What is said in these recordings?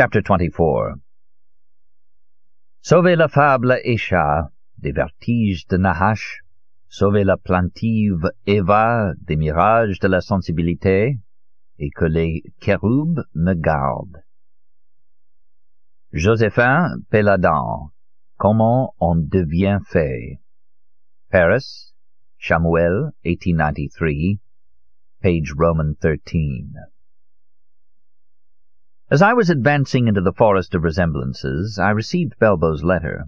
Chapter 24 Sauvez la fable Écha des vertiges de Nahash, sauvez la plaintive Eva des mirages de la sensibilité, et que les chérubes me gardent. Joséphin Péladan, Comment on devient fée. Paris, Chamuel, 1893, page Roman 13. As I was advancing into the forest of resemblances, I received Belbo's letter.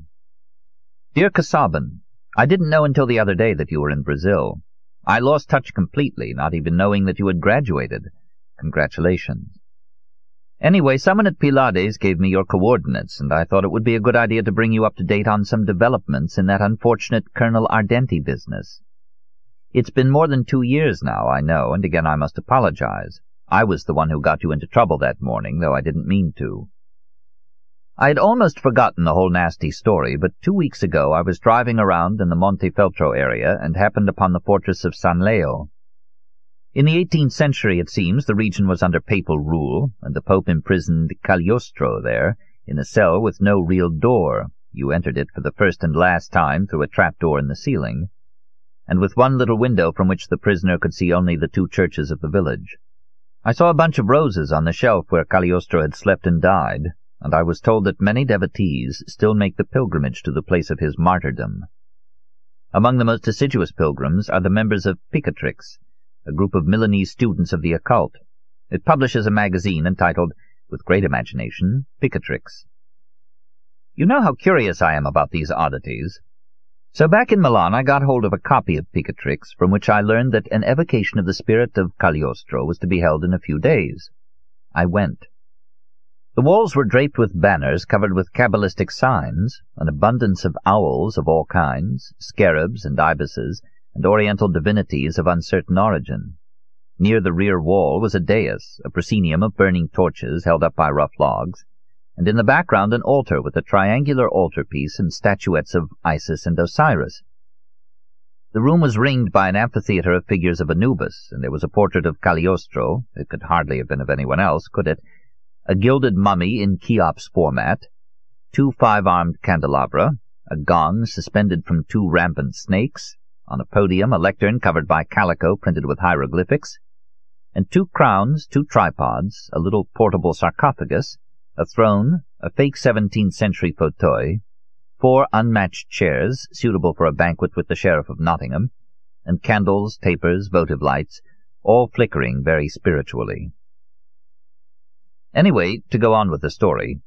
Dear Casaubon, I didn't know until the other day that you were in Brazil. I lost touch completely, not even knowing that you had graduated. Congratulations. Anyway, someone at Pilade's gave me your coordinates, and I thought it would be a good idea to bring you up to date on some developments in that unfortunate Colonel Ardenti business. It's been more than two years now, I know, and again I must apologize. I was the one who got you into trouble that morning, though I didn't mean to. I had almost forgotten the whole nasty story, but two weeks ago I was driving around in the Montefeltro area and happened upon the fortress of San Leo. In the eighteenth century, it seems, the region was under papal rule, and the Pope imprisoned Cagliostro there, in a cell with no real door. You entered it for the first and last time through a trapdoor in the ceiling, and with one little window from which the prisoner could see only the two churches of the village. I saw a bunch of roses on the shelf where Cagliostro had slept and died, and I was told that many devotees still make the pilgrimage to the place of his martyrdom. Among the most assiduous pilgrims are the members of Picatrix, a group of Milanese students of the occult. It publishes a magazine entitled, with great imagination, Picatrix. You know how curious I am about these oddities. So back in Milan I got hold of a copy of Picatrix, from which I learned that an evocation of the spirit of Cagliostro was to be held in a few days. I went. The walls were draped with banners covered with cabalistic signs, an abundance of owls of all kinds, scarabs and ibises, and oriental divinities of uncertain origin. Near the rear wall was a dais, a proscenium of burning torches held up by rough logs, and in the background an altar with a triangular altarpiece and statuettes of Isis and Osiris. The room was ringed by an amphitheatre of figures of Anubis, and there was a portrait of Cagliostro, it could hardly have been of anyone else, could it, a gilded mummy in Cheops format, two five-armed candelabra, a gong suspended from two rampant snakes, on a podium a lectern covered by calico printed with hieroglyphics, and two crowns, two tripods, a little portable sarcophagus, a throne, a fake 17th century fauteuil, four unmatched chairs suitable for a banquet with the Sheriff of Nottingham, and candles, tapers, votive lights, all flickering very spiritually. Anyway, to go on with the story.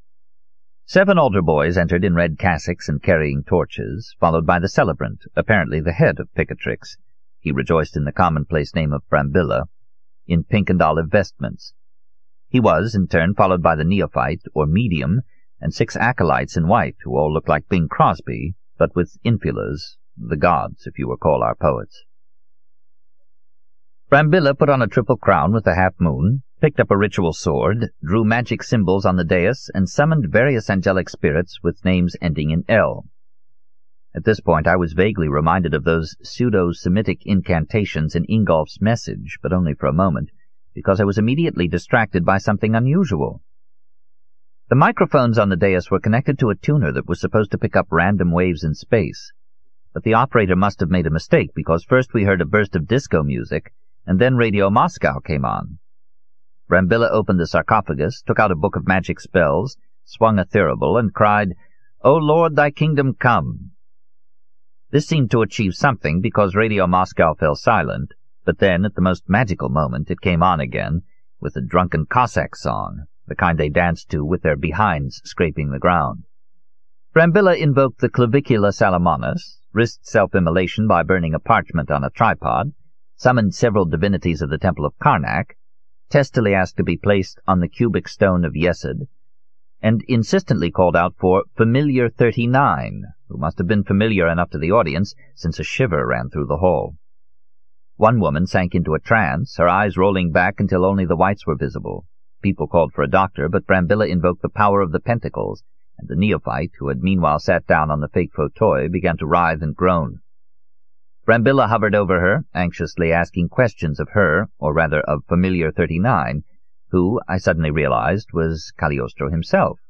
Seven altar boys entered in red cassocks and carrying torches, followed by the celebrant, apparently the head of Picatrix, he rejoiced in the commonplace name of Brambilla, in pink and olive vestments, he was, in turn, followed by the neophyte, or medium, and six acolytes in white, who all looked like Bing Crosby, but with infulas, the gods, if you recall our poets. Brambilla put on a triple crown with a half-moon, picked up a ritual sword, drew magic symbols on the dais, and summoned various angelic spirits with names ending in L. At this point I was vaguely reminded of those pseudo-Semitic incantations in Ingolf's message, but only for a moment, because I was immediately distracted by something unusual. The microphones on the dais were connected to a tuner that was supposed to pick up random waves in space, but the operator must have made a mistake because first we heard a burst of disco music, and then Radio Moscow came on. Brambilla opened the sarcophagus, took out a book of magic spells, swung a thurible, and cried, O Lord, thy kingdom come! This seemed to achieve something because Radio Moscow fell silent, but then, at the most magical moment, it came on again, with a drunken Cossack song, the kind they danced to with their behinds scraping the ground. Brambilla invoked the Clavicula Salomonis, risked self-immolation by burning a parchment on a tripod, summoned several divinities of the Temple of Karnak, testily asked to be placed on the cubic stone of Yesod, and insistently called out for Familiar 39, who must have been familiar enough to the audience, since a shiver ran through the hall. One woman sank into a trance, her eyes rolling back until only the whites were visible. People called for a doctor, but Brambilla invoked the power of the pentacles, and the neophyte, who had meanwhile sat down on the fake fauteuil, began to writhe and groan. Brambilla hovered over her, anxiously asking questions of her, or rather of Familiar 39, who, I suddenly realized, was Cagliostro himself.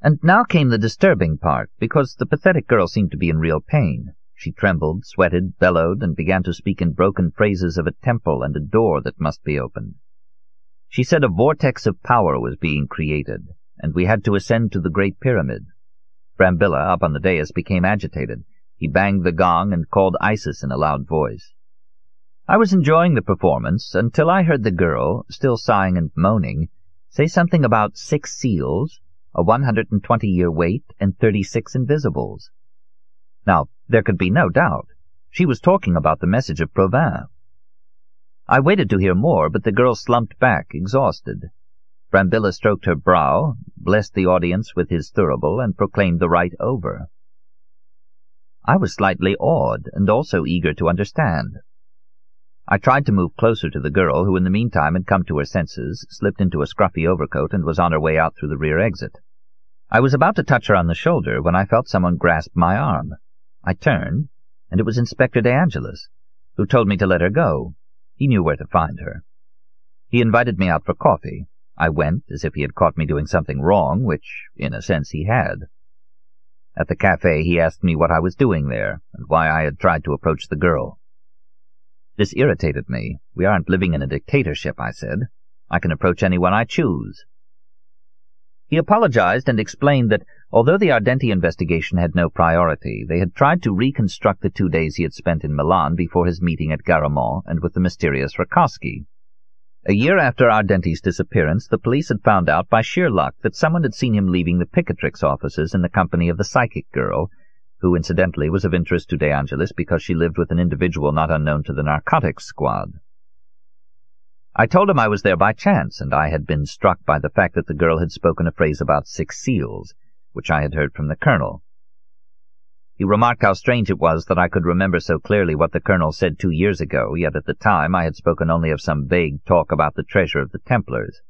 And now came the disturbing part, because the pathetic girl seemed to be in real pain. She trembled, sweated, bellowed, and began to speak in broken phrases of a temple and a door that must be opened. She said a vortex of power was being created, and we had to ascend to the Great Pyramid. Brambilla, up on the dais, became agitated. He banged the gong and called Isis in a loud voice. I was enjoying the performance until I heard the girl, still sighing and moaning, say something about six seals, a 120-year wait, and 36 invisibles. Now, there could be no doubt. She was talking about the message of Provins. I waited to hear more, but the girl slumped back, exhausted. Brambilla stroked her brow, blessed the audience with his thurible, and proclaimed the rite over. I was slightly awed, and also eager to understand. I tried to move closer to the girl, who in the meantime had come to her senses, slipped into a scruffy overcoat, and was on her way out through the rear exit. I was about to touch her on the shoulder when I felt someone grasp my arm. I turned, and it was Inspector De Angelis, who told me to let her go. He knew where to find her. He invited me out for coffee. I went, as if he had caught me doing something wrong, which, in a sense, he had. At the cafe he asked me what I was doing there, and why I had tried to approach the girl. This irritated me. We aren't living in a dictatorship, I said. I can approach anyone I choose. He apologized and explained that, although the Ardenti investigation had no priority, they had tried to reconstruct the two days he had spent in Milan before his meeting at Garamond and with the mysterious Rakowski. A year after Ardenti's disappearance, the police had found out by sheer luck that someone had seen him leaving the Picatrix offices in the company of the psychic girl, who incidentally was of interest to De Angelis because she lived with an individual not unknown to the narcotics squad. I told him I was there by chance, and I had been struck by the fact that the girl had spoken a phrase about six seals, which I had heard from the colonel. He remarked how strange it was that I could remember so clearly what the colonel said two years ago, yet at the time I had spoken only of some vague talk about the treasure of the Templars.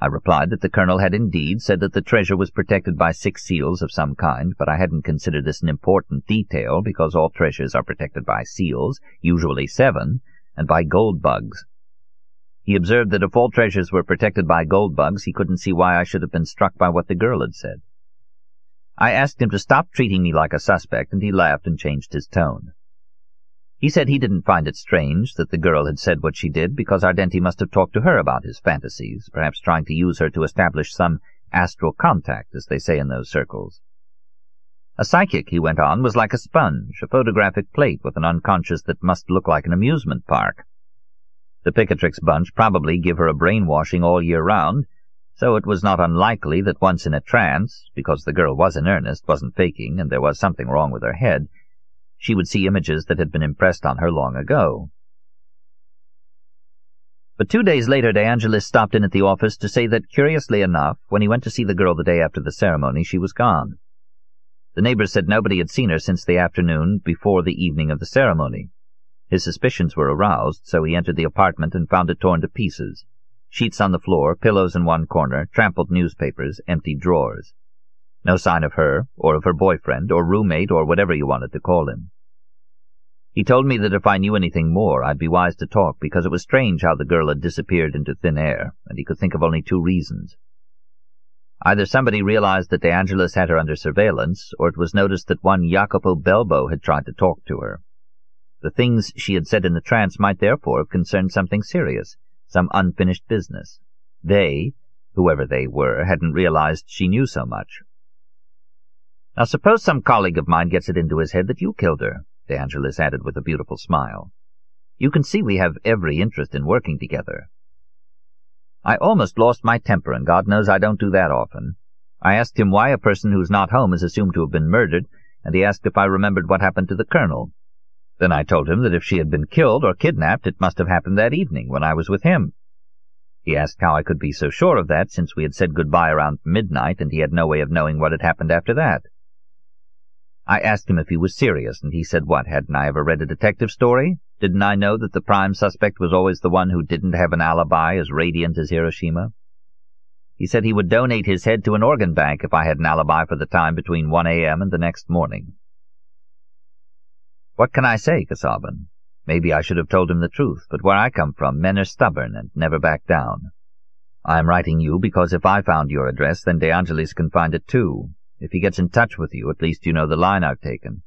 I replied that the colonel had indeed said that the treasure was protected by six seals of some kind, but I hadn't considered this an important detail because all treasures are protected by seals, usually seven, and by gold bugs. He observed that if all treasures were protected by gold bugs, he couldn't see why I should have been struck by what the girl had said. I asked him to stop treating me like a suspect, and he laughed and changed his tone. He said he didn't find it strange that the girl had said what she did because Ardenti must have talked to her about his fantasies, perhaps trying to use her to establish some astral contact, as they say in those circles. A psychic, he went on, was like a sponge, a photographic plate with an unconscious that must look like an amusement park. The Picatrix bunch probably give her a brainwashing all year round, so it was not unlikely that once in a trance, because the girl was in earnest, wasn't faking, and there was something wrong with her head, she would see images that had been impressed on her long ago. But two days later De Angelis stopped in at the office to say that, curiously enough, when he went to see the girl the day after the ceremony, she was gone. The neighbors said nobody had seen her since the afternoon before the evening of the ceremony. His suspicions were aroused, so he entered the apartment and found it torn to pieces sheets on the floor, pillows in one corner, trampled newspapers, empty drawers. No sign of her, or of her boyfriend, or roommate, or whatever you wanted to call him. He told me that if I knew anything more, I'd be wise to talk, because it was strange how the girl had disappeared into thin air, and he could think of only two reasons. Either somebody realized that De Angelis had her under surveillance, or it was noticed that one Jacopo Belbo had tried to talk to her. The things she had said in the trance might therefore have concerned something serious, some unfinished business. They, whoever they were, hadn't realized she knew so much. Now suppose some colleague of mine gets it into his head that you killed her, De Angelis added with a beautiful smile. You can see we have every interest in working together. I almost lost my temper, and God knows I don't do that often. I asked him why a person who's not home is assumed to have been murdered, and he asked if I remembered what happened to the colonel. Then I told him that if she had been killed or kidnapped, it must have happened that evening when I was with him. He asked how I could be so sure of that, since we had said goodbye around midnight, and he had no way of knowing what had happened after that. I asked him if he was serious, and he said what, hadn't I ever read a detective story? Didn't I know that the prime suspect was always the one who didn't have an alibi as radiant as Hiroshima? He said he would donate his head to an organ bank if I had an alibi for the time between 1 a.m. and the next morning. What can I say, Casaubon? Maybe I should have told him the truth, but where I come from, men are stubborn and never back down. I am writing you because if I found your address, then De Angelis can find it too. If he gets in touch with you, at least you know the line I've taken.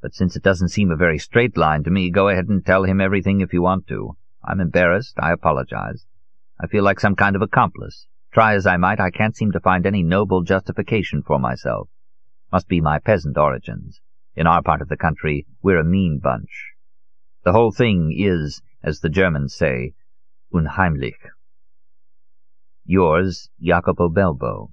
But since it doesn't seem a very straight line to me, go ahead and tell him everything if you want to. I'm embarrassed. I apologize. I feel like some kind of accomplice. Try as I might, I can't seem to find any noble justification for myself. Must be my peasant origins. In our part of the country, we're a mean bunch. The whole thing is, as the Germans say, unheimlich. Yours, Jacopo Belbo.